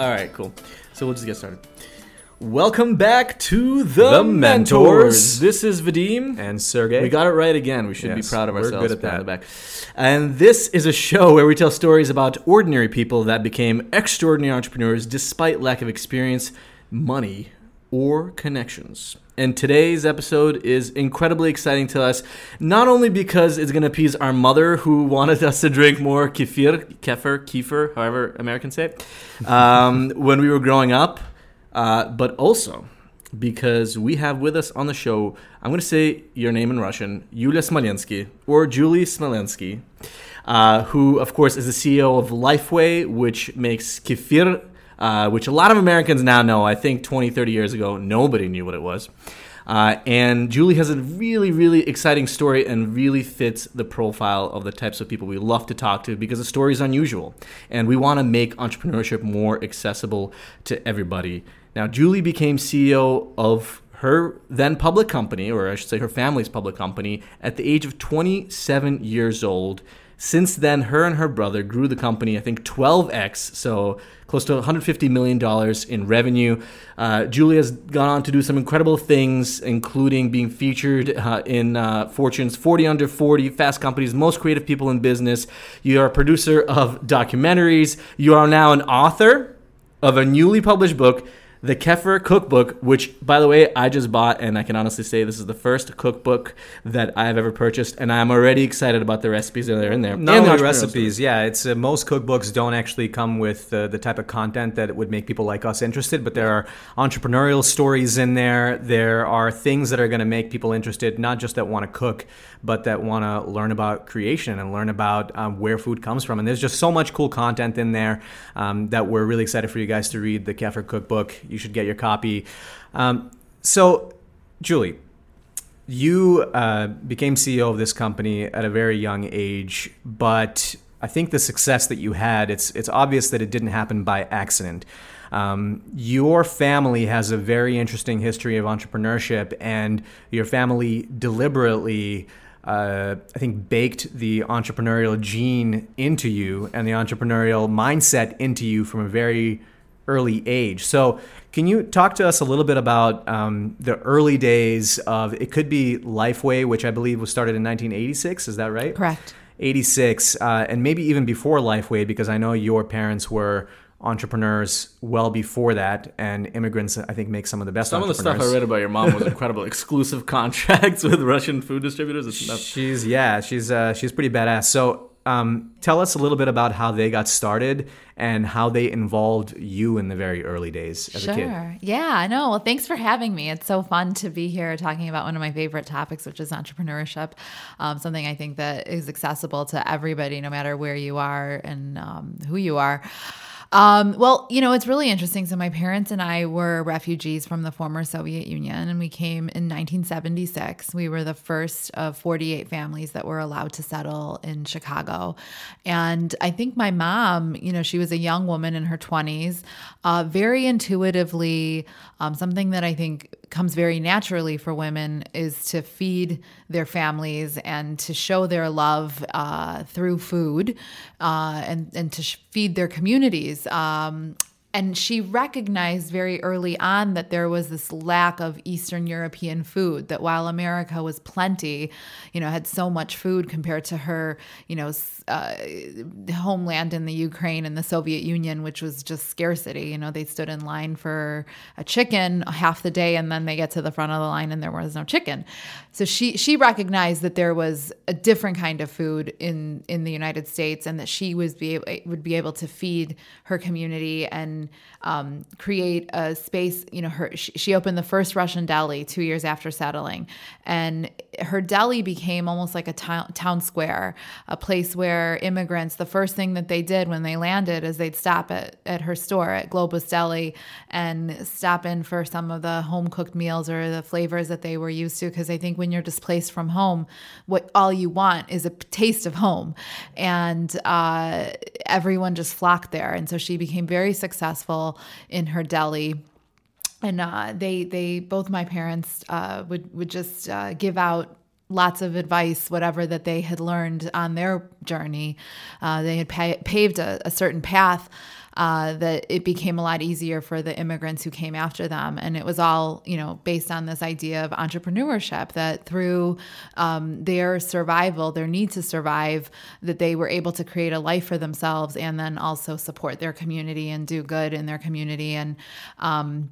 All right, cool. So we'll just get started. Welcome back to the, The mentors. Mentors. This is Vadim. And Sergey. We got it right again. We should be proud of we're ourselves. good at pat on that. the back. And this is a show where we tell stories about ordinary people that became extraordinary entrepreneurs despite lack of experience, money, or connections. And today's episode is incredibly exciting to us, not only because it's going to appease our mother who wanted us to drink more kefir, kefir, kefir, however Americans say it, um, when we were growing up, uh, but also because we have with us on the show, I'm going to say your name in Russian, Yulia Smolyansky, or Julie Smolyansky, uh, who, of course, is the CEO of Lifeway, which makes kefir, uh, which a lot of Americans now know. I think 20, 30 years ago, nobody knew what it was. Uh, and Julie has a really, really exciting story and really fits the profile of the types of people we love to talk to because the story is unusual. And we want to make entrepreneurship more accessible to everybody. Now, Julie became CEO of her then public company, or I should say her family's public company, at the age of 27 years old. Since then, her and her brother grew the company, I think 12x, so close to $150 million in revenue. Uh, Julie has gone on to do some incredible things, including being featured uh, in uh, Fortune's 40 Under 40, Fast Company's Most Creative People in Business. You are a producer of documentaries. You are now an author of a newly published book, The Kefir Cookbook, which, by the way, I just bought, and I can honestly say this is the first cookbook that I've ever purchased, and I'm already excited about the recipes that are in there. Not and the only entrepreneurial recipes, yeah. It's uh, most cookbooks don't actually come with uh, the type of content that would make people like us interested, but there are entrepreneurial stories in there. There are things that are going to make people interested, not just that want to cook, but that want to learn about creation and learn about um, where food comes from. And there's just so much cool content in there um, that we're really excited for you guys to read the Kefir Cookbook. You should get your copy. Um, so, Julie, you uh, became CEO of this company at a very young age, but I think the success that you had, it's, it's obvious that it didn't happen by accident. Um, your family has a very interesting history of entrepreneurship, and your family deliberately, uh, I think, baked the entrepreneurial gene into you and the entrepreneurial mindset into you from a very early age. So, can you talk to us a little bit about um, the early days of it? Could be Lifeway, which I believe was started in 1986. Is that right? Correct. 86, uh, and maybe even before Lifeway, because I know your parents were entrepreneurs well before that, and immigrants, I think, make some of the best Some of the stuff. I read about your mom was incredible. Exclusive contracts with Russian food distributors. It's nuts. She's yeah, she's uh, she's pretty badass. So, um, tell us a little bit about how they got started and how they involved you in the very early days as sure. a kid. Yeah, I know. Well, thanks for having me. It's so fun to be here talking about one of my favorite topics, which is entrepreneurship. Um, something I think that is accessible to everybody, no matter where you are and um, who you are. Um, well, you know, it's really interesting. So, my parents and I were refugees from the former Soviet Union, and we came in 1976. We were the first of 48 families that were allowed to settle in Chicago. And I think my mom, you know, she was a young woman in her 20s, uh, very intuitively, um, something that I think comes very naturally for women is to feed their families and to show their love uh, through food uh, and, and to sh- feed their communities. Um, and she recognized very early on that there was this lack of Eastern European food, that while America was plenty, you know, had so much food compared to her, you know, uh, homeland in the Ukraine and the Soviet Union, which was just scarcity. You know, they stood in line for a chicken half the day and then they get to the front of the line and there was no chicken. So she she recognized that there was a different kind of food in in the United States and that she was be would be able to feed her community and um, create a space. You know, her she, she opened the first Russian deli two years after settling, and her deli became almost like a town, town square, a place where immigrants. The first thing that they did when they landed is they'd stop at at her store at Globus Deli and stop in for some of the home cooked meals or the flavors that they were used to. Because I think when you're displaced from home, what all you want is a taste of home, and uh, everyone just flocked there. And so she became very successful in her deli and uh, they they both my parents uh, would would just uh, give out lots of advice, whatever that they had learned on their journey. Uh, they had pa- paved a, a certain path uh, that it became a lot easier for the immigrants who came after them. And it was all, you know, based on this idea of entrepreneurship that through um, their survival, their need to survive, that they were able to create a life for themselves and then also support their community and do good in their community. And, um,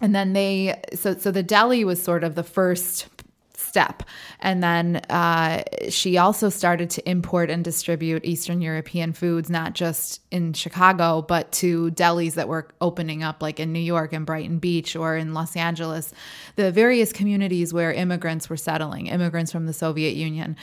and then they so so the deli was sort of the first step. And then uh, she also started to import and distribute Eastern European foods, not just in Chicago, but to delis that were opening up, like in New York and Brighton Beach or in Los Angeles, the various communities where immigrants were settling, immigrants from the Soviet Union.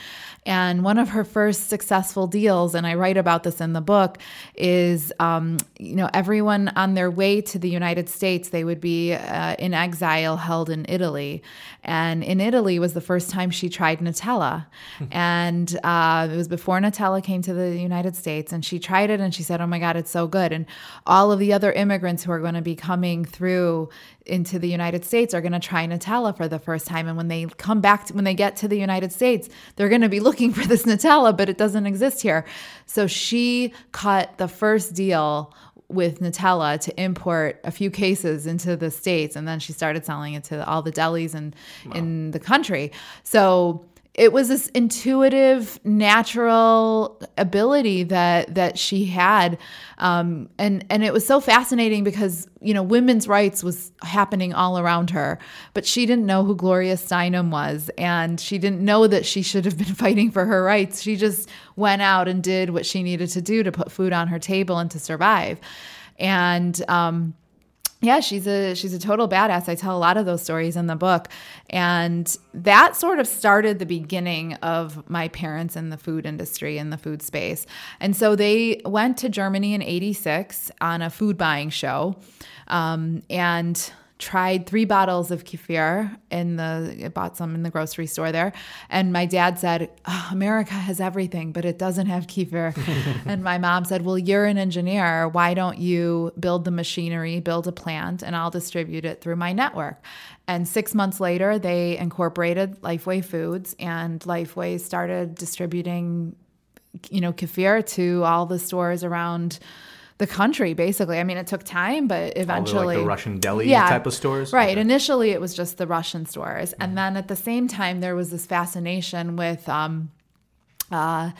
And one of her first successful deals, and I write about this in the book, is um, you know everyone on their way to the United States, they would be uh, in exile held in Italy, and in Italy was the first time she tried Nutella. and uh, it was before Nutella came to the United States. And she tried it and she said, Oh my God, it's so good. And all of the other immigrants who are going to be coming through into the United States are going to try Nutella for the first time. And when they come back, to, when they get to the United States, they're going to be looking for this Nutella, but it doesn't exist here. So she cut the first deal with Nutella to import a few cases into the states, and then she started selling it to all the delis and wow. in the country. So it was this intuitive, natural ability that that she had, um, and and it was so fascinating because you know women's rights was happening all around her, but she didn't know who Gloria Steinem was, and she didn't know that she should have been fighting for her rights. She just went out and did what she needed to do to put food on her table and to survive, and. Um, yeah, she's a she's a total badass. I tell a lot of those stories in the book. And that sort of started the beginning of my parents in the food industry in the food space. And so they went to Germany in 86 on a food buying show. Um, and tried three bottles of kefir in the bought some in the grocery store there. And my dad said oh, america has everything but it doesn't have kefir. And my mom said well you're an engineer. Why don't you build the machinery build a plant and i'll distribute it through my network? And six months later they incorporated lifeway foods and lifeway started distributing you know kefir to all the stores around the country basically. I mean, it took time, but eventually like the Russian deli yeah, type of stores. Right. Okay. Initially, it was just the Russian stores, mm-hmm. and then at the same time, there was this fascination with. Um, uh,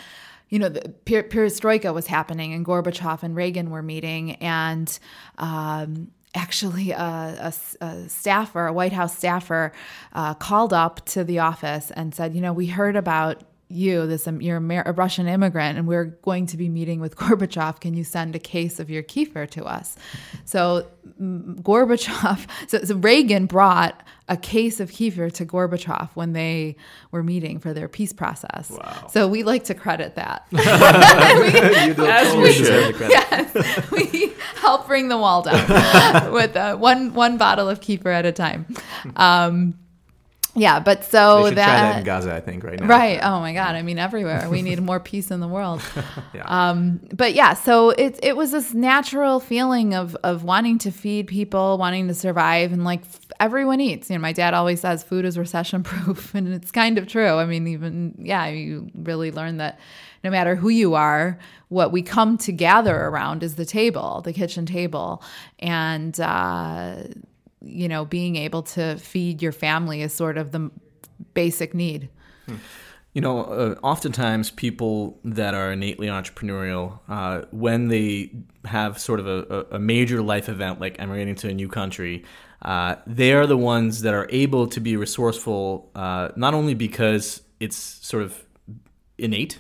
you know, the perestroika was happening, and Gorbachev and Reagan were meeting, and um, actually a, a, a, staffer, a White House staffer, uh, called up to the office and said, you know, we heard about you, this um, you're a, Russian immigrant, and we're going to be meeting with Gorbachev. Can you send a case of your kefir to us? So Gorbachev, so, so, Reagan brought a case of kefir to Gorbachev when they were meeting for their peace process. Wow. So we like to credit that. we, we, yes, we help bring the wall down with uh, one one bottle of kefir at a time. Um, yeah, but so they that, that, in Gaza, I think, right now. Right. Oh my God. I mean, everywhere. We need more peace in the world. yeah. Um, but yeah, so it it was this natural feeling of of wanting to feed people, wanting to survive, and like everyone eats. You know, my dad always says food is recession proof, and it's kind of true. I mean, even yeah, you really learn that no matter who you are, what we come to gather around is the table, the kitchen table, and. Uh, you know, being able to feed your family is sort of the basic need. You know, uh, oftentimes people that are innately entrepreneurial, uh, when they have sort of a, a, major life event like emigrating to a new country, uh, they are the ones that are able to be resourceful, uh, not only because it's sort of innate,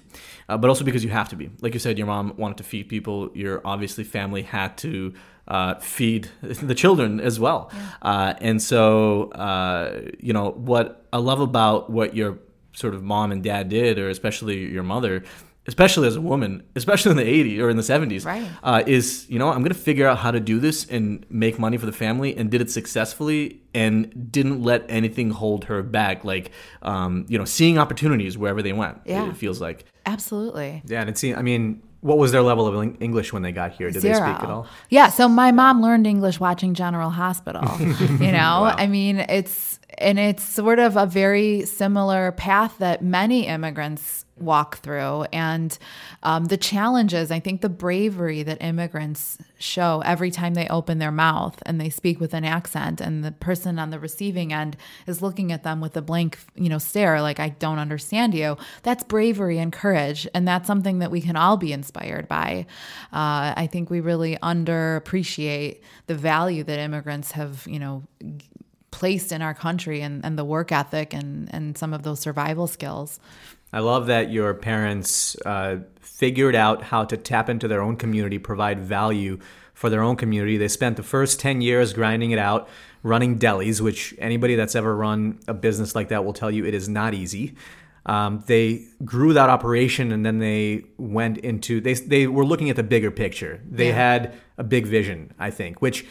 uh, but also because you have to be. Like you said, your mom wanted to feed people. Your obviously family had to uh, feed the children as well. Yeah. Uh, and so, uh, you know, what I love about what your sort of mom and dad did, or especially your mother, especially as a woman, especially in the 80s or in the 70s, right. uh, is, you know, I'm going to figure out how to do this and make money for the family and did it successfully and didn't let anything hold her back. Like, um, you know, seeing opportunities wherever they went, yeah. it feels like. Absolutely. Yeah. And it's, I mean, what was their level of English when they got here? Did Zero. they speak at all? Yeah, so my mom learned English watching General Hospital. you know, wow. I mean, it's and it's sort of a very similar path that many immigrants walk through. And um, the challenges i think the bravery that immigrants show every time they open their mouth and they speak with an accent and the person on the receiving end is looking at them with a blank you know stare like i don't understand you that's bravery and courage. And that's something that we can all be inspired by. Uh, i think we really underappreciate the value that immigrants have you know placed in our country and, and the work ethic and, and some of those survival skills I love that your parents uh, figured out how to tap into their own community, provide value for their own community. They spent the first 10 years grinding it out, running delis, which anybody that's ever run a business like that will tell you it is not easy. Um, they grew that operation and then they went into they, they were looking at the bigger picture they Yeah. had a big vision i think which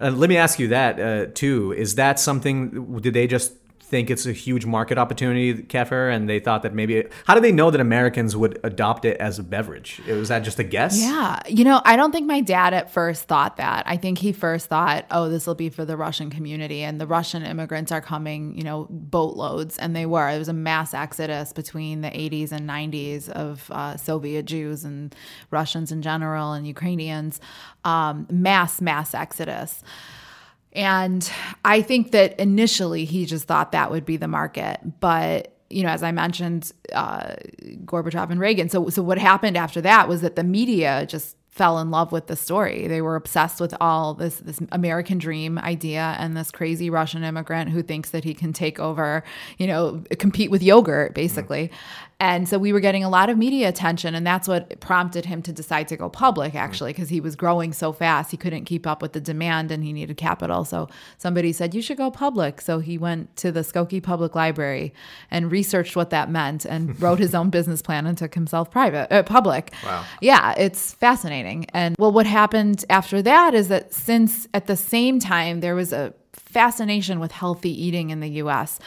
uh, let me ask you that uh, too is that something did they just think it's a huge market opportunity kefir and they thought that maybe how do they know that americans would adopt it as a beverage was that just a guess Yeah. You know, I don't think my dad at first thought that. I think he first thought, oh, this will be for the Russian community and the Russian immigrants are coming, you know, boatloads. And they were. It was a mass exodus between the 80s and 90s of uh, Soviet Jews and Russians in general and Ukrainians. Um, mass, mass exodus. And I think that initially he just thought that would be the market. But, you know, as I mentioned, uh, Gorbachev and Reagan. So, so what happened after that was that the media just fell in love with the story. They were obsessed with all this this American dream idea and this crazy Russian immigrant who thinks that he can take over, you know, compete with yogurt basically. And so we were getting a lot of media attention and that's what prompted him to decide to go public actually because he was growing so fast he couldn't keep up with the demand and he needed capital. So somebody said you should go public. So he went to the Skokie Public Library and researched what that meant and wrote his own business plan and took himself private uh, public. Wow. Yeah, it's fascinating. And well, what happened after that is that since at the same time there was a fascination with healthy eating in the US,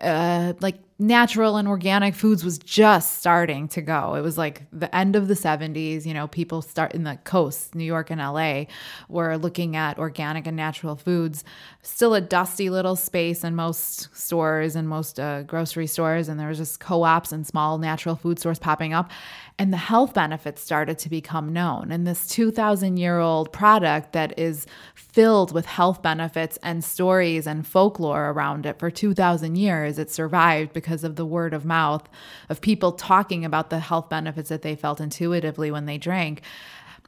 uh, like natural and organic foods was just starting to go. It was like the end of the 70s, you know, people start in the coast, New York and LA, were looking at organic and natural foods. Still a dusty little space in most stores and most uh, grocery stores, and there was just co-ops and small natural food stores popping up. And the health benefits started to become known. And this 2,000 year old product that is filled with health benefits and stories and folklore around it for 2,000 years, it survived because of the word of mouth of people talking about the health benefits that they felt intuitively when they drank.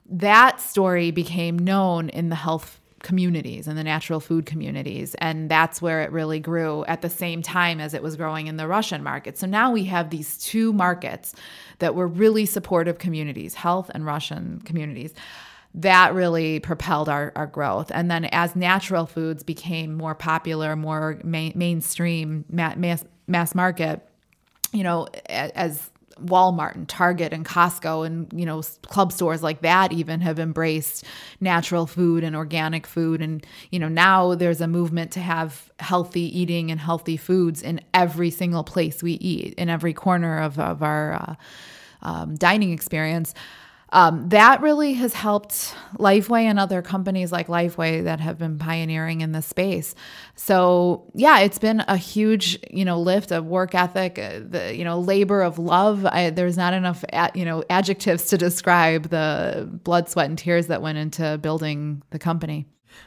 That story became known in the health communities and the natural food communities. And that's where it really grew at the same time as it was growing in the Russian market. So now we have these two markets that were really supportive communities, health and Russian communities. That really propelled our, our growth. And then as natural foods became more popular, more main, mainstream, ma- mass, mass market, you know, as Walmart and Target and Costco and you know club stores like that even have embraced natural food and organic food. And you know now there's a movement to have healthy eating and healthy foods in every single place we eat in every corner of, of our uh, um, dining experience um, that really has helped Lifeway and other companies like Lifeway that have been pioneering in this space. So yeah, it's been a huge you know lift of work ethic, uh, the you know labor of love. I, there's not enough you know adjectives to describe the blood, sweat, and tears that went into building the company.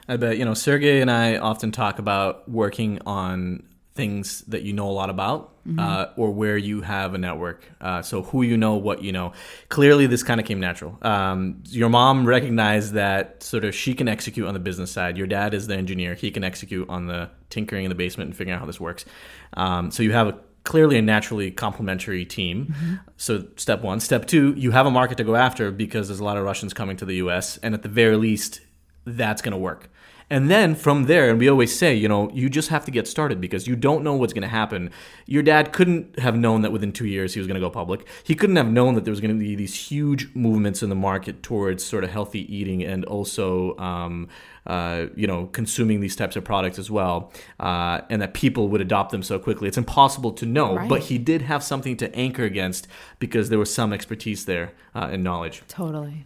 I bet you know Sergey and I often talk about working on things that you know a lot about uh, or where you have a network. Uh, so who you know, what you know. Clearly, this kind of came natural. Um, your mom recognized that sort of she can execute on the business side. Your dad is the engineer; he can execute on the tinkering in the basement and figuring out how this works. Um, so you have a clearly a naturally complementary team. So step one, step two, you have a market to go after because there's a lot of Russians coming to the U.S. and at the very least, that's going to work. And then from there, and we always say, you know, you just have to get started because you don't know what's going to happen. Your dad couldn't have known that within two years he was going to go public. He couldn't have known that there was going to be these huge movements in the market towards sort of healthy eating and also, um, uh, you know, consuming these types of products as well, uh, and that people would adopt them so quickly. It's impossible to know, Right. but he did have something to anchor against because there was some expertise there uh, and knowledge. Totally.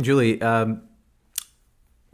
Julie, um,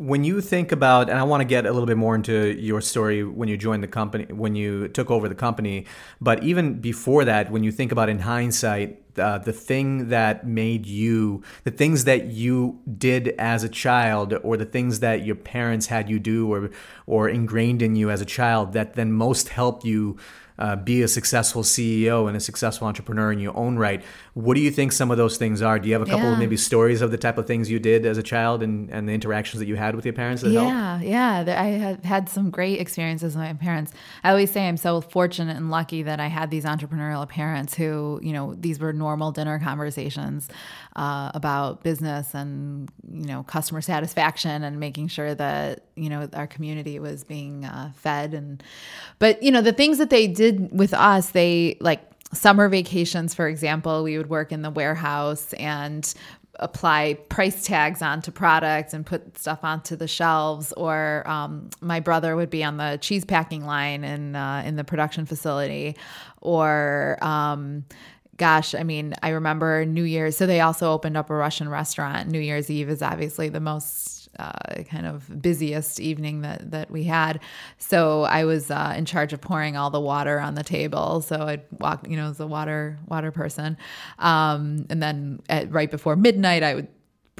When you think about, and I want to get a little bit more into your story when you joined the company, when you took over the company, but even before that, when you think about in hindsight, uh, the thing that made you, the things that you did as a child, or the things that your parents had you do, or or ingrained in you as a child, that then most helped you uh, be a successful CEO and a successful entrepreneur in your own right. What do you think some of those things are? Do you have a couple Yeah. of maybe stories of the type of things you did as a child and, and the interactions that you had with your parents that helped? Yeah, yeah. I had had some great experiences with my parents. I always say I'm so fortunate and lucky that I had these entrepreneurial parents who, you know, these were normal dinner conversations uh, about business and, you know, customer satisfaction and making sure that, you know, our community was being uh, fed. And, but, you know, the things that they did with us, they like, Summer vacations, for example, we would work in the warehouse and apply price tags onto products and put stuff onto the shelves. Or um, my brother would be on the cheese packing line in uh, in the production facility, or um, gosh, I mean, I remember New Year's. So they also opened up a Russian restaurant. New Year's Eve is obviously the most uh, kind of busiest evening that that we had. So I was uh, in charge of pouring all the water on the table. So I'd walk, you know, as a water water person, um, and then at, right before midnight, I would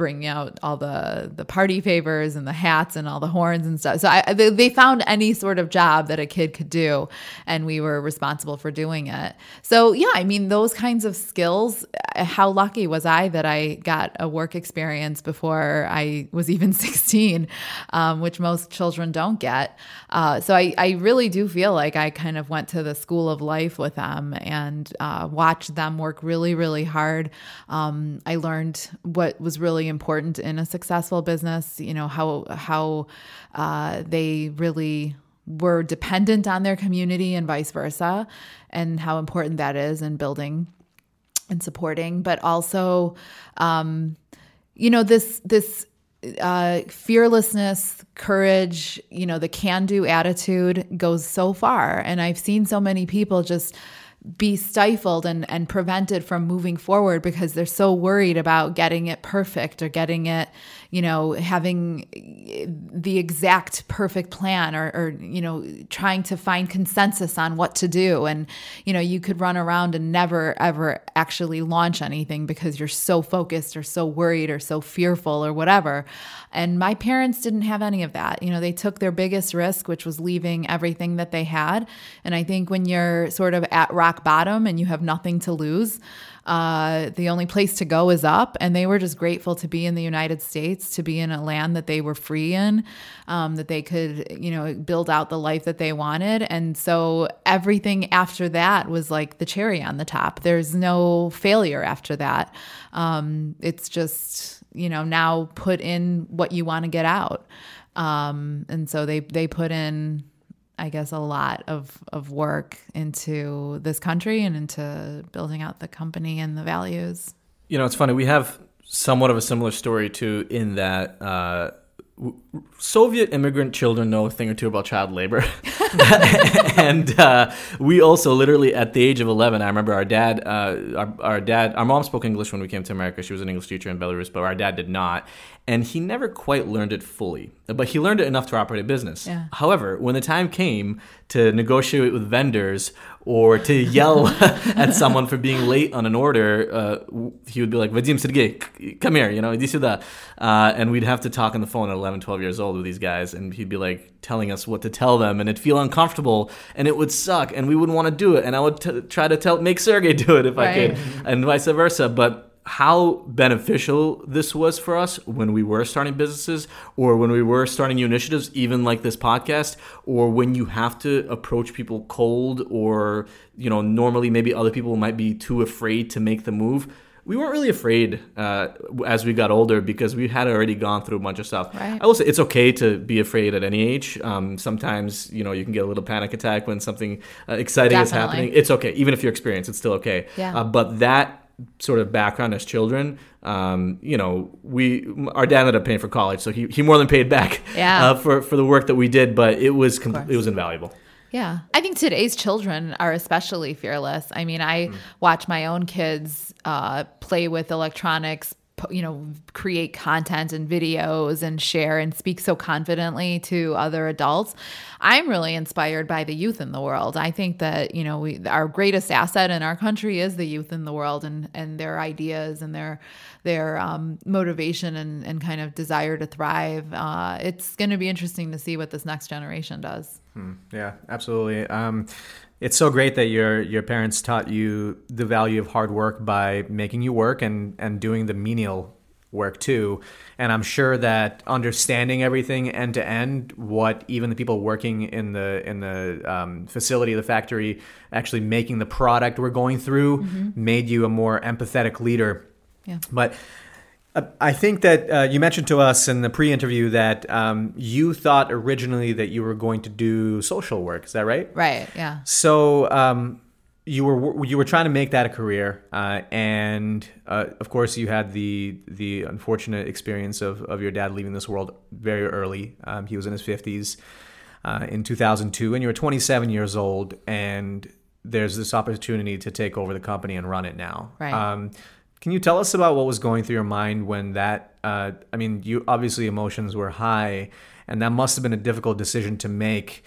bring out all the the party favors and the hats and all the horns and stuff. So I, they, they found any sort of job that a kid could do, and we were responsible for doing it. So yeah, I mean those kinds of skills. How lucky was I that I got a work experience before I was even 16, um, which most children don't get. Uh, so I, I really do feel like I kind of went to the school of life with them and uh, watched them work really, really hard. Um, I learned what was really important in a successful business. You know how how uh, they really were dependent on their community and vice versa, and how important that is in building and supporting. But also, um, you know this this uh, fearlessness, courage, you know, the can do attitude goes so far. And I've seen so many people just be stifled and, and prevented from moving forward because they're so worried about getting it perfect or getting it, you know, having the exact perfect plan or, or, you know, trying to find consensus on what to do. And, you know, you could run around and never, ever actually launch anything because you're so focused or so worried or so fearful or whatever. And my parents didn't have any of that. You know, they took their biggest risk, which was leaving everything that they had. And I think when you're sort of at rock bottom and you have nothing to lose, uh, the only place to go is up. And they were just grateful to be in the United States, to be in a land that they were free in, um, that they could, you know, build out the life that they wanted. And so everything after that was like the cherry on the top. There's no failure after that. Um, it's just, you know, now put in what you want to get out. Um, and so they, they put in, I guess, a lot of, of work into this country and into building out the company and the values. You know, it's funny. We have somewhat of a similar story too, in that uh, w- Soviet immigrant children know a thing or two about child labor, and uh, we also literally at the age of eleven. I remember our dad, uh, our, our dad, our mom spoke English when we came to America. She was an English teacher in Belarus, but our dad did not, and he never quite learned it fully. But he learned it enough to operate a business. Yeah. However, when the time came to negotiate with vendors or to yell at someone for being late on an order, uh, w- he would be like, Vadim Sergey, c- come here, you know, iди сюда. Uh, and we'd have to talk on the phone at 11, 12 years old with these guys. And he'd be like telling us what to tell them. And it'd feel uncomfortable and it would suck. And we wouldn't want to do it. And I would t- try to tell, make Sergey do it if I Right. could, and vice versa. But how beneficial this was for us when we were starting businesses or when we were starting new initiatives, even like this podcast, or when you have to approach people cold or, you know, normally maybe other people might be too afraid to make the move. We weren't really afraid uh, as we got older because we had already gone through a bunch of stuff. Right. I will say it's okay to be afraid at any age. Um, sometimes, you know, you can get a little panic attack when something uh, exciting is happening. It's okay. Even if you're experienced, it's still okay. Yeah. Uh, but that sort of background as children, um, you know, we our dad ended up paying for college, so he, he more than paid back Yeah. uh, for for the work that we did. But it was com- it was invaluable. Yeah. I think today's children are especially fearless. I mean, I watch my own kids uh, play with electronics, you know create content and videos and share and speak so confidently to other adults i'm really inspired by the youth in the world. I think that you know we our greatest asset in our country is the youth in the world and and their ideas and their their um, motivation and, and kind of desire to thrive. Uh, it's going to be interesting to see what this next generation does. Hmm. yeah absolutely. Um, it's so great that your your parents taught you the value of hard work by making you work and and doing the menial work too. And I'm sure that understanding everything end to end, what even the people working in the in the um, facility, the factory, actually making the product we're going through, mm-hmm. made you a more empathetic leader. Yeah. But I think that uh, you mentioned to us in the pre-interview that um, you thought originally that you were going to do social work. Is that right? Right. Yeah. So um, you were you were trying to make that a career, uh, and uh, of course you had the the unfortunate experience of, of your dad leaving this world very early. Um, he was in his fifties uh, in 2002, and you were 27 years old, and there's this opportunity to take over the company and run it now. Right. Can you tell us about what was going through your mind when that? Uh, I mean, you obviously emotions were high, and that must have been a difficult decision to make.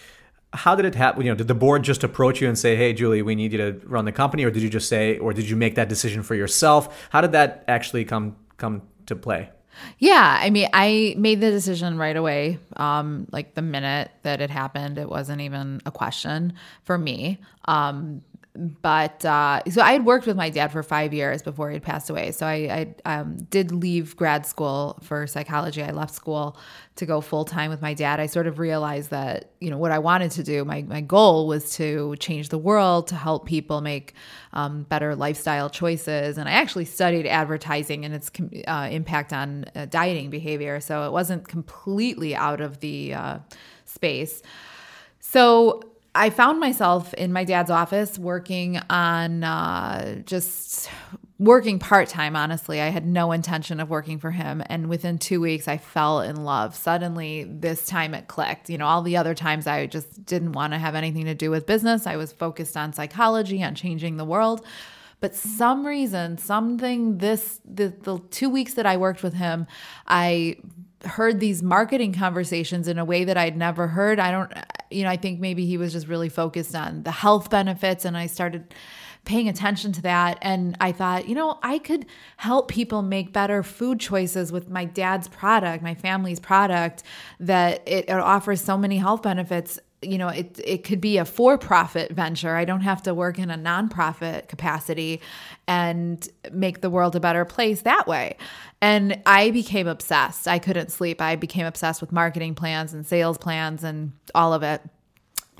How did it happen? You know, did the board just approach you and say, "Hey, Julie, we need you to run the company," or did you just say, or did you make that decision for yourself? How did that actually come come to play? Yeah, I mean, I made the decision right away. Um, like the minute that it happened, it wasn't even a question for me. Um, but uh, so I had worked with my dad for five years before he had passed away. So I, I um, did leave grad school for psychology. I left school to go full time with my dad. I sort of realized that you know what I wanted to do. My my goal was to change the world, to help people make um, better lifestyle choices. And I actually studied advertising and its uh, impact on uh, dieting behavior. So it wasn't completely out of the uh, space. So I found myself in my dad's office working on uh, just working part time, honestly. I had no intention of working for him. And within two weeks, I fell in love. Suddenly, this time it clicked. You know, all the other times I just didn't want to have anything to do with business. I was focused on psychology, on changing the world. But some reason, something this, the, the two weeks that I worked with him, I heard these marketing conversations in a way that I'd never heard. I don't, you know, I think maybe he was just really focused on the health benefits. And I started paying attention to that. And I thought, you know, I could help people make better food choices with my dad's product, my family's product, that it, offers so many health benefits you know it it could be a for-profit venture. I don't have to work in a nonprofit capacity and make the world a better place that way. And i became obsessed. I couldn't sleep. I became obsessed with marketing plans and sales plans and all of it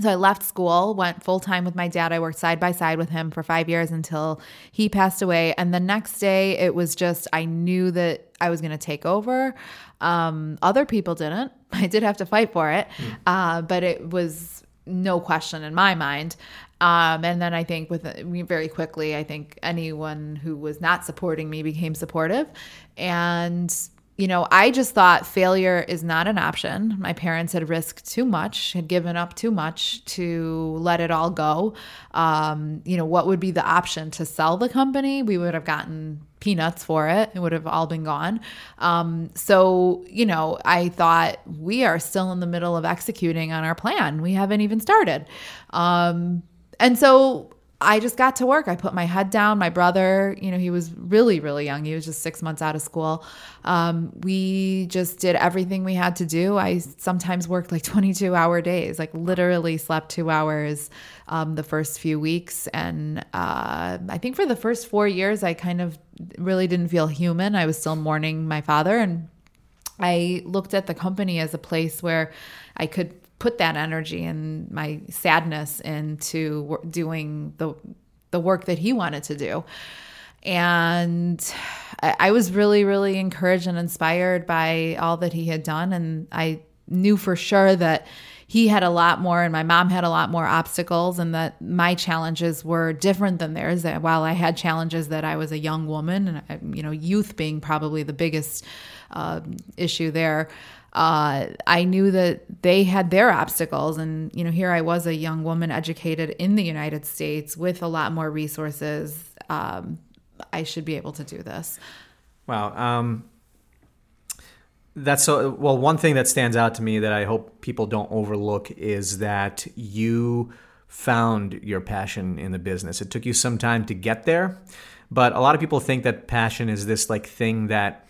so I left school, went full time with my dad. I worked side by side with him for five years until he passed away. And the next day, it was just, I knew that I was going to take over. Um, other people didn't. I did have to fight for it, mm. uh, but it was no question in my mind. Um, and then I think with very quickly, I think anyone who was not supporting me became supportive. And you know, I just thought failure is not an option. My parents had risked too much, had given up too much to let it all go. Um, you know, what would be the option to sell the company? We would have gotten peanuts for it. It would have all been gone. Um, so, you know, I thought we are still in the middle of executing on our plan. We haven't even started. Um, and so I just got to work. I put my head down. My brother, you know, he was really, really young. He was just six months out of school. Um, we just did everything we had to do. I sometimes worked like 22 hour days, like literally slept two hours um, the first few weeks. And uh, I think for the first four years, I kind of really didn't feel human. I was still mourning my father. And I looked at the company as a place where I could put that energy and my sadness into doing the the work that he wanted to do. And I was really, really encouraged and inspired by all that he had done. And I knew for sure that he had a lot more and my mom had a lot more obstacles and that my challenges were different than theirs that while i had challenges that i was a young woman and you know youth being probably the biggest uh, issue there uh, I knew that they had their obstacles. And, you know, here I was a young woman educated in the United States with a lot more resources. Um, I should be able to do this. Wow. Um, that's so well. One thing that stands out to me that I hope people don't overlook is that you found your passion in the business. It took you some time to get there, but a lot of people think that passion is this like thing that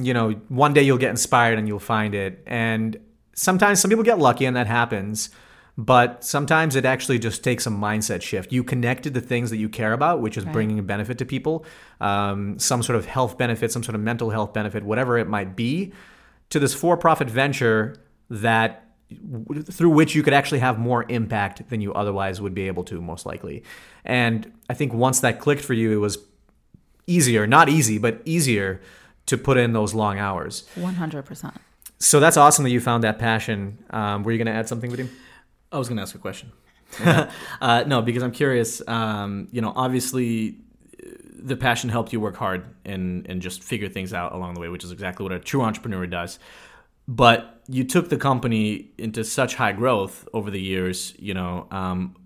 you know one day you'll get inspired and you'll find it. And sometimes some people get lucky and that happens but sometimes it actually just takes a mindset shift. You connected the things that you care about, which is Right. bringing a benefit to people, um, some sort of health benefit, some sort of mental health benefit, whatever it might be, to this for-profit venture that through which you could actually have more impact than you otherwise would be able to, most likely. And I think once that clicked for you, it was easier, not easy, but easier to put in those long hours. 100%. So that's awesome that you found that passion. Um, were you going to add something, Vadim? I was going to ask a question. uh, no, because I'm curious. Um, you know, obviously, uh, the passion helped you work hard and and just figure things out along the way, which is exactly what a true entrepreneur does. But you took the company into such high growth over the years. You know, um,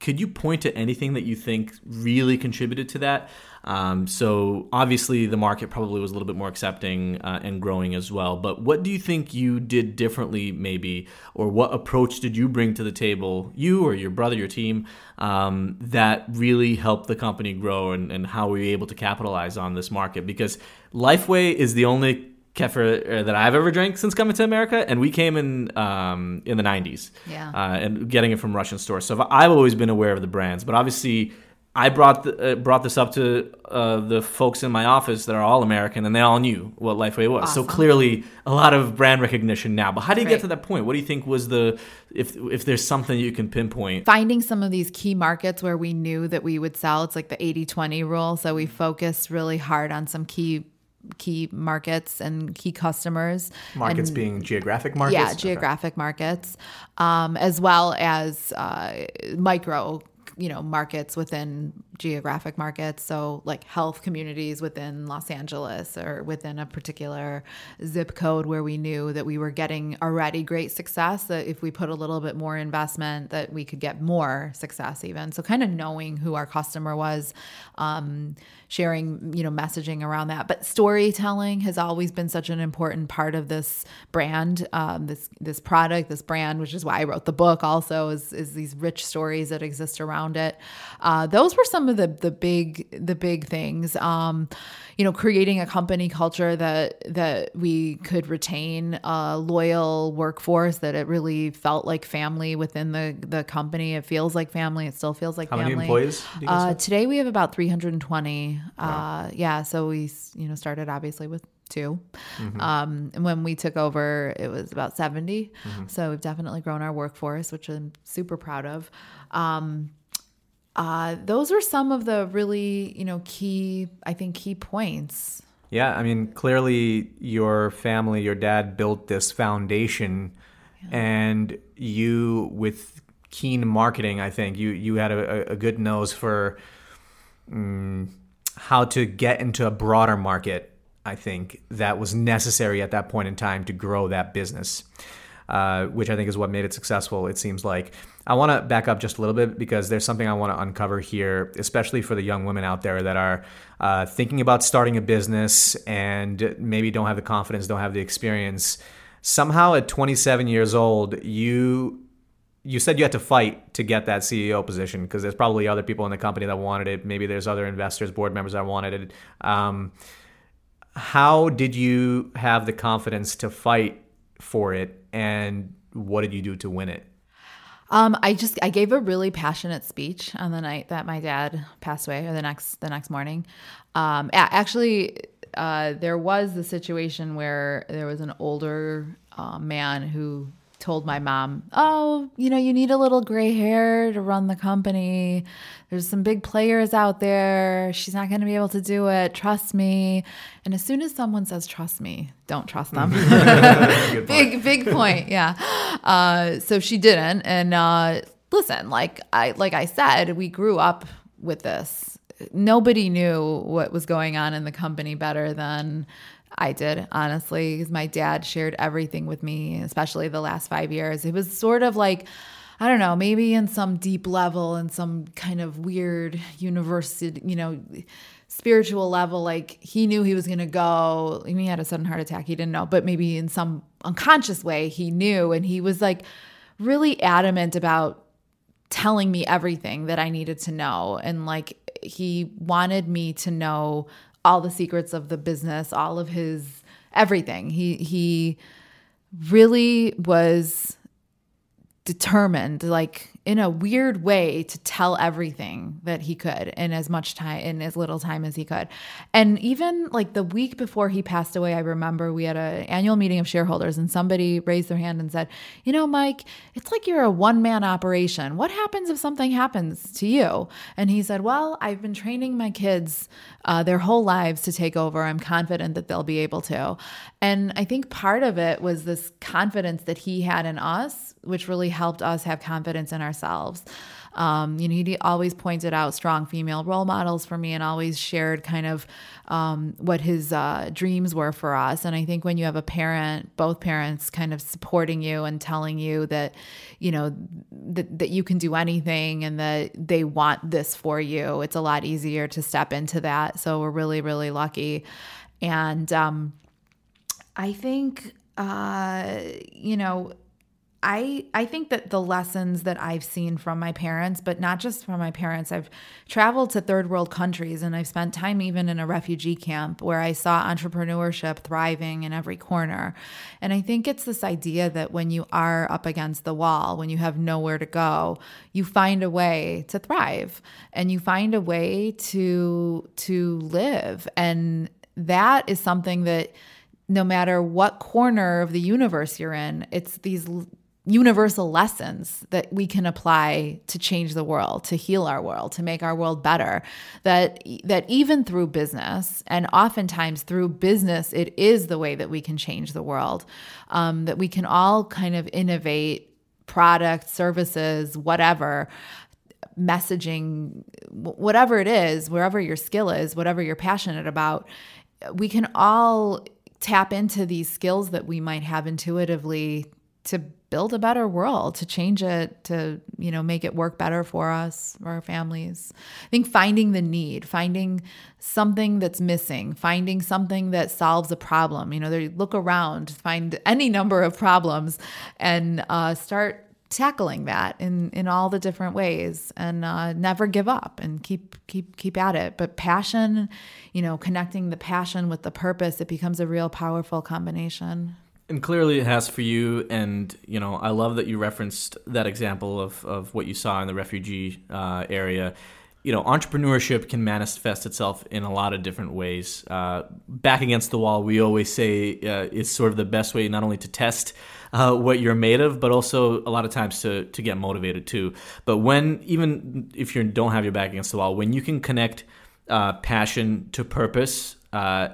could you point to anything that you think really contributed to that? Um, so obviously the market probably was a little bit more accepting uh, and growing as well. But what do you think you did differently, maybe, or what approach did you bring to the table, you or your brother, your team, um, that really helped the company grow, and, and how were you able to capitalize on this market? Because Lifeway is the only kefir uh, that I've ever drank since coming to America, and we came in um, in the '90s, Yeah. uh, and getting it from Russian stores. So I've always been aware of the brands, but obviously. I brought the, uh, brought this up to uh, the folks in my office that are all American, and they all knew what Lifeway was. So clearly, a lot of brand recognition now. But how do you get to that point? What do you think was the if if there's something you can pinpoint? finding some of these key markets where we knew that we would sell it's like the 80-20 rule so we focused really hard on some key key markets and key customers Markets and- being geographic markets? yeah Okay. geographic markets um, as well as uh, micro you know markets within geographic markets. So like health communities within los angeles or within a particular zip code where we knew that we were getting already great success that if we put a little bit more investment that we could get more success even. So kind of knowing who our customer was um, sharing you know messaging around that. But storytelling has always been such an important part of this brand um, this this product this brand which is why i wrote the book also is, is these rich stories that exist around it. Uh, those were some of the the big the big things um, you know creating a company culture that that we could retain a loyal workforce that it really felt like family within the the company it feels like family it still feels like How family How many employees? Do you guys uh, today we have about 320. Uh, yeah, so we you know started obviously with 2 Mm-hmm. Um, and when we took over, it was about 70. So we've definitely grown our workforce, which I'm super proud of. Um, uh, those are some of the really you know key I think key points. Yeah, I mean, clearly your family, your dad built this foundation, and you, with keen marketing, I think you you had a, a good nose for mm, how to get into a broader market. I think that was necessary at that point in time to grow that business, uh, which I think is what made it successful. It seems like. I want to back up just a little bit because there's something I want to uncover here, especially for the young women out there that are uh, thinking about starting a business and maybe don't have the confidence, don't have the experience. Somehow, at 27 years old, you you said you had to fight to get that CEO position because there's probably other people in the company that wanted it. Maybe there's other investors, board members that wanted it. Um, how did you have the confidence to fight for it, and what did you do to win it? Um, I just I gave a really passionate speech on the night that my dad passed away, or the next the next morning. Um, actually, uh, there was the situation where there was an older uh, man who told my mom, "Oh, you know, you need a little gray hair to run the company. There's some big players out there. She's not going to be able to do it. Trust me." And as soon as someone says "trust me," don't trust them. big big point yeah uh so she didn't and uh listen like i like i said we grew up with this nobody knew what was going on in the company better than I did, honestly, because my dad shared everything with me, especially the last five years. It was sort of like I don't know, maybe in some deep level, in some kind of weird university, you know, spiritual level, like he knew he was going to go. He had a sudden heart attack. He didn't know, but maybe in some unconscious way, he knew. And he was like really adamant about telling me everything that I needed to know. And like he wanted me to know all the secrets of the business, all of his everything. He, he, really was determined like in a weird way to tell everything that he could in as much time in as little time as he could. And even like the week before he passed away i remember we had an annual meeting of shareholders and somebody raised their hand and said you know mike it's like you're a one man operation. What happens if something happens to you? And he said well i've been training my kids uh, their whole lives to take over. I'm confident that they'll be able to. And i think part of it was this confidence that he had in us which really helped us have confidence in ourselves. Um, you know, he always pointed out strong female role models for me and always shared kind of um, what his uh, dreams were for us. And I think when you have a parent, both parents kind of supporting you and telling you that, you know, that, that you can do anything and that they want this for you, it's a lot easier to step into that. So we're really, really lucky. And um, I think, uh, you know, I I think that the lessons that I've seen from my parents, but not just from my parents, I've traveled to third world countries and I've spent time even in a refugee camp where I saw entrepreneurship thriving in every corner. And I think it's this idea that when you are up against the wall, when you have nowhere to go, you find a way to thrive and you find a way to to live. And that is something that no matter what corner of the universe you're in, it's these universal lessons that we can apply to change the world to heal our world to make our world better that that even through business and oftentimes through business it is the way that we can change the world um, that we can all kind of innovate products services whatever messaging whatever it is wherever your skill is whatever you're passionate about we can all tap into these skills that we might have intuitively to build a better world, to change it, to, you know, make it work better for us, for our families. I think finding the need, finding something that's missing, finding something that solves a problem. You know, they look around, find any number of problems and uh, start tackling that in in all the different ways and uh, never give up and keep keep keep at it but passion you know connecting the passion with the purpose it becomes a real powerful combination and clearly it has for you. And, you know, I love that you referenced that example of, of what you saw in the refugee uh, area. You know, entrepreneurship can manifest itself in a lot of different ways. Uh, back against the wall, we always say uh, it's sort of the best way not only to test uh, what you're made of, but also a lot of times to, to get motivated too. But when, even if you don't have your back against the wall, when you can connect uh, passion to purpose, uh,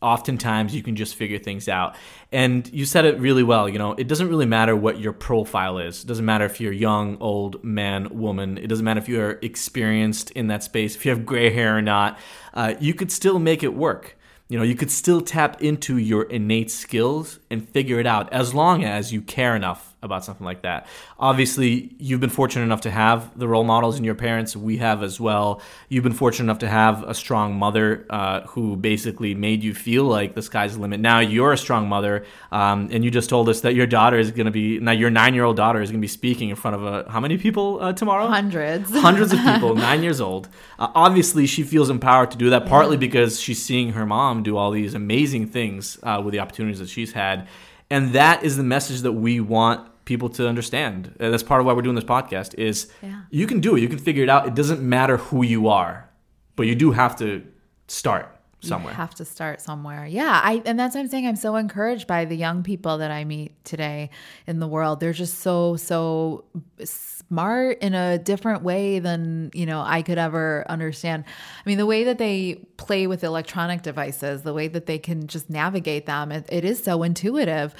oftentimes you can just figure things out. And you said it really well. You know, it doesn't really matter what your profile is. It doesn't matter if you're young, old, man, woman. It doesn't matter if you're experienced in that space, if you have gray hair or not. Uh, you could still make it work. You know, you could still tap into your innate skills and figure it out as long as you care enough about something like that. Obviously, you've been fortunate enough to have the role models in your parents. We have as well. You've been fortunate enough to have a strong mother uh, who basically made you feel like the sky's the limit. Now you're a strong mother, um, and you just told us that your daughter is going to be now your nine year old daughter is going to be speaking in front of a, how many people uh, tomorrow? Hundreds, hundreds of people. nine years old. Uh, obviously, she feels empowered to do that. Partly yeah. because she's seeing her mom do all these amazing things uh, with the opportunities that she's had and that is the message that we want people to understand. And that's part of why we're doing this podcast is yeah. you can do it. You can figure it out. It doesn't matter who you are, but you do have to start somewhere. You have to start somewhere. Yeah, I and that's what I'm saying. I'm so encouraged by the young people that I meet today in the world. They're just so so smart in a different way than, you know, I could ever understand. I mean, the way that they play with electronic devices, the way that they can just navigate them, it, it is so intuitive.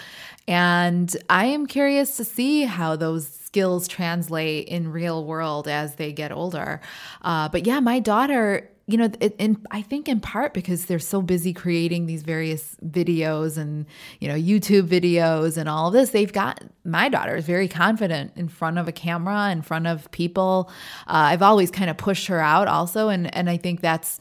And I am curious to see how those skills translate in real world as they get older. Uh, but yeah, my daughter you know, in, I think in part because they're so busy creating these various videos and, you know, YouTube videos and all this, they've got my daughter is very confident in front of a camera, in front of people. Uh, I've always kind of pushed her out also. And, and I think that's,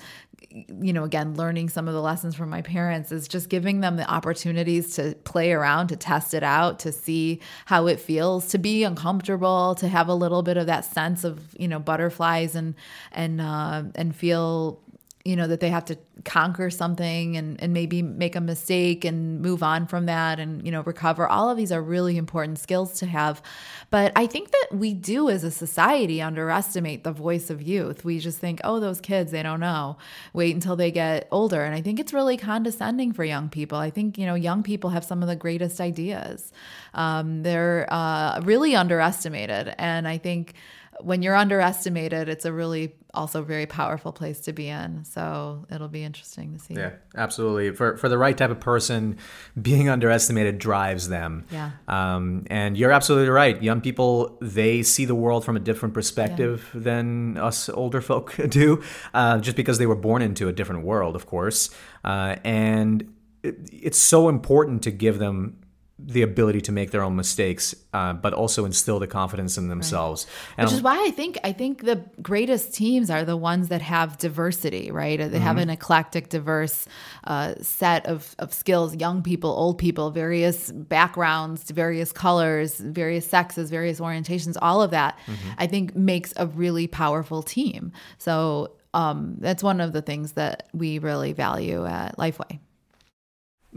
you know, again, learning some of the lessons from my parents is just giving them the opportunities to play around, to test it out, to see how it feels, to be uncomfortable, to have a little bit of that sense of, you know, butterflies and and uh, and feel you know that they have to conquer something and, and maybe make a mistake and move on from that and you know recover. All of these are really important skills to have. But i think that we do as a society underestimate the voice of youth. We just think oh those kids they don't know. Wait until they get older. And i think it's really condescending for young people. I think you know young people have some of the greatest ideas. Um, they're uh, really underestimated. And i think when you're underestimated, it's a really also very powerful place to be in. So it'll be interesting to see. Yeah, absolutely. For for the right type of person, being underestimated drives them. Yeah. Um, and you're absolutely right. Young people they see the world from a different perspective yeah. than us older folk do, uh, just because they were born into a different world, of course. Uh, and it, it's so important to give them the ability to make their own mistakes, uh, but also instill the confidence in themselves. Right. Which is why I think I think the greatest teams are the ones that have diversity, right? They mm-hmm. have an eclectic, diverse uh, set of, of skills. Young people, old people, various backgrounds, various colors, various sexes, various orientations. All of that, mm-hmm. I think, makes a really powerful team. So um, that's one of the things that we really value at Lifeway.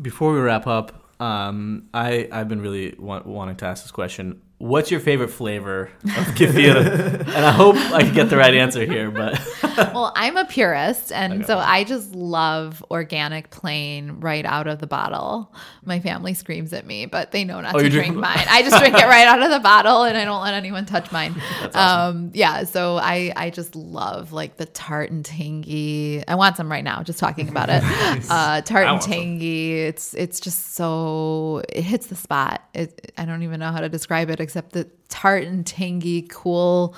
Before we wrap up, um, I I've been really wa- wanting to ask this question what's your favorite flavor of kefir? and I hope I can get the right answer here, but well, I'm a purist, and okay. so I just love organic plain right out of the bottle. My family screams at me, but they know not oh, to drink mine. I just drink it right out of the bottle, and I don't let anyone touch mine. Awesome. Um, yeah, so I I just love like the tart and tangy. I want some right now. Just talking about it, uh, tart and tangy. Some. It's it's just so it hits the spot. It, I don't even know how to describe it except the tart and tangy, cool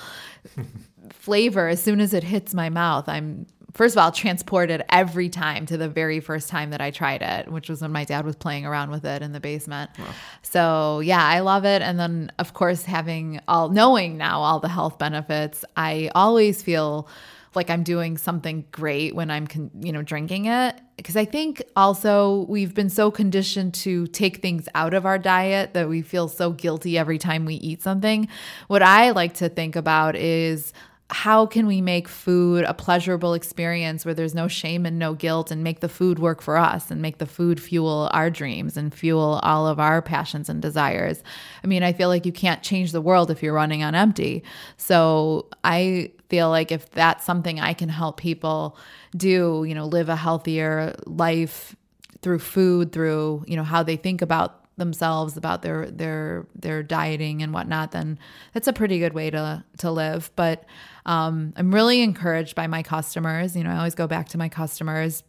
flavor. As soon as it hits my mouth, I'm first of all transported every time to the very first time that I tried it, which was when my dad was playing around with it in the basement. Wow. So yeah, I love it. And then of course having all knowing now all the health benefits, I always feel like I'm doing something great when I'm, con- you know, drinking it. Because I think also we've been so conditioned to take things out of our diet that we feel so guilty every time we eat something. What I like to think about is how can we make food a pleasurable experience where there's no shame and no guilt and make the food work for us and make the food fuel our dreams and fuel all of our passions and desires. I mean, I feel like you can't change the world if you're running on empty. So I feel like if that's something I can help people do, you know, live a healthier life through food, through, you know, how they think about themselves about their their their dieting and whatnot then that's a pretty good way to to live. But um, i'm really encouraged by my customers. You know i always go back to my customers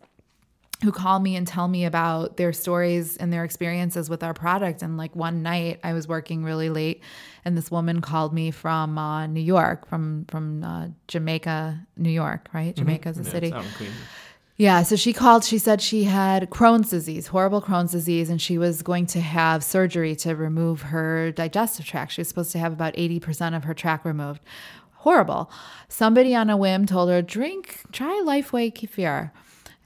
who call me and tell me about their stories and their experiences with our product. And like one night, I was working really late, and this woman called me from uh, New York, from from uh, Jamaica, New York. Right, mm-hmm. Jamaica is a yeah, city. Yeah, so she called. She said she had Crohn's disease, horrible Crohn's disease, and she was going to have surgery to remove her digestive tract. She was supposed to have about 80% of her tract removed. Horrible. Somebody on a whim told her, drink, try Lifeway Kefir.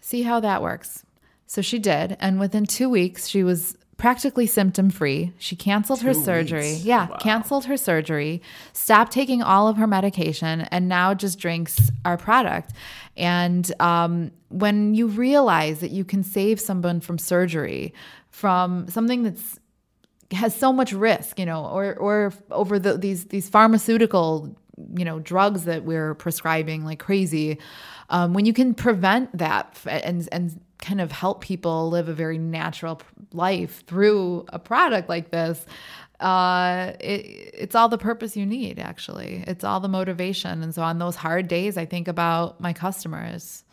See how that works. So she did. And within two weeks, she was practically symptom free. She canceled her surgery. Weeks. Yeah, wow. canceled her surgery, stopped taking all of her medication, and now just drinks our product. And um, when you realize that you can save someone from surgery, from something that's has so much risk, you know, or or over the, these these pharmaceutical, you know, drugs that we're prescribing like crazy um, when you can prevent that and and kind of help people live a very natural life through a product like this uh, it, it's all the purpose you need actually. It's all the motivation. And so on those hard days i think about my customers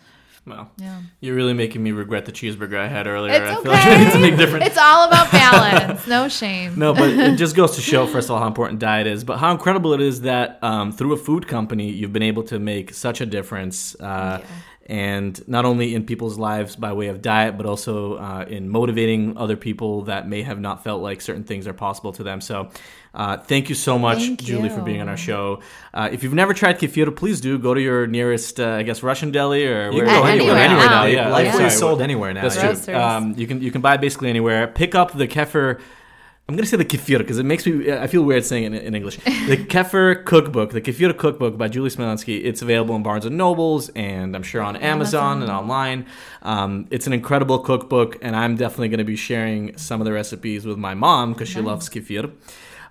well, yeah. You're really making me regret the cheeseburger I had earlier. It's I feel okay. like it's a big difference. It's all about balance. no shame. No, but it just goes to show, first of all, how important diet is, but how incredible it is that um, through a food company, you've been able to make such a difference. Uh, and not only in people's lives by way of diet, but also uh, in motivating other people that may have not felt like certain things are possible to them. So, uh, thank you so much, Thank Julie, for being on our show. Uh, if you've never tried kefir, please do go to your nearest, uh, I guess, Russian deli or You can go anywhere, anywhere anywhere now. now. Yeah, Lifeway sorry, is sold anywhere now. That's yeah. true. Um, you can you can buy basically anywhere. Pick up the kefir. I'm gonna say the kefir because it makes me. I feel weird saying it in, in English. The kefir cookbook, the kefir cookbook by Julie Smolyansky. It's available in Barnes and Nobles and I'm sure on Amazon, and online. Um, it's an incredible cookbook, and I'm definitely gonna be sharing some of the recipes with my mom because she loves kefir.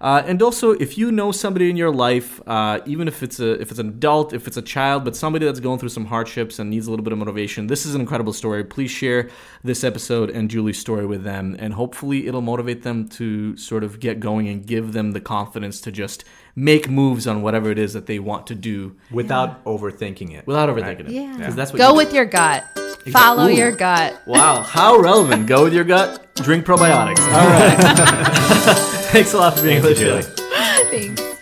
Uh, and also, if you know somebody in your life, uh, even if it's a if it's an adult, if it's a child, but somebody that's going through some hardships and needs a little bit of motivation, this is an incredible story. Please share this episode and Julie's story with them, and hopefully, it'll motivate them to sort of get going and give them the confidence to just make moves on whatever it is that they want to do Without overthinking it. without overthinking it. Yeah. 'Cause that's what Go you- with your gut. Follow Ooh. your gut. Wow, how relevant! Go with your gut. Drink probiotics. All right. Thanks a lot for being on the show. Julie. Thanks.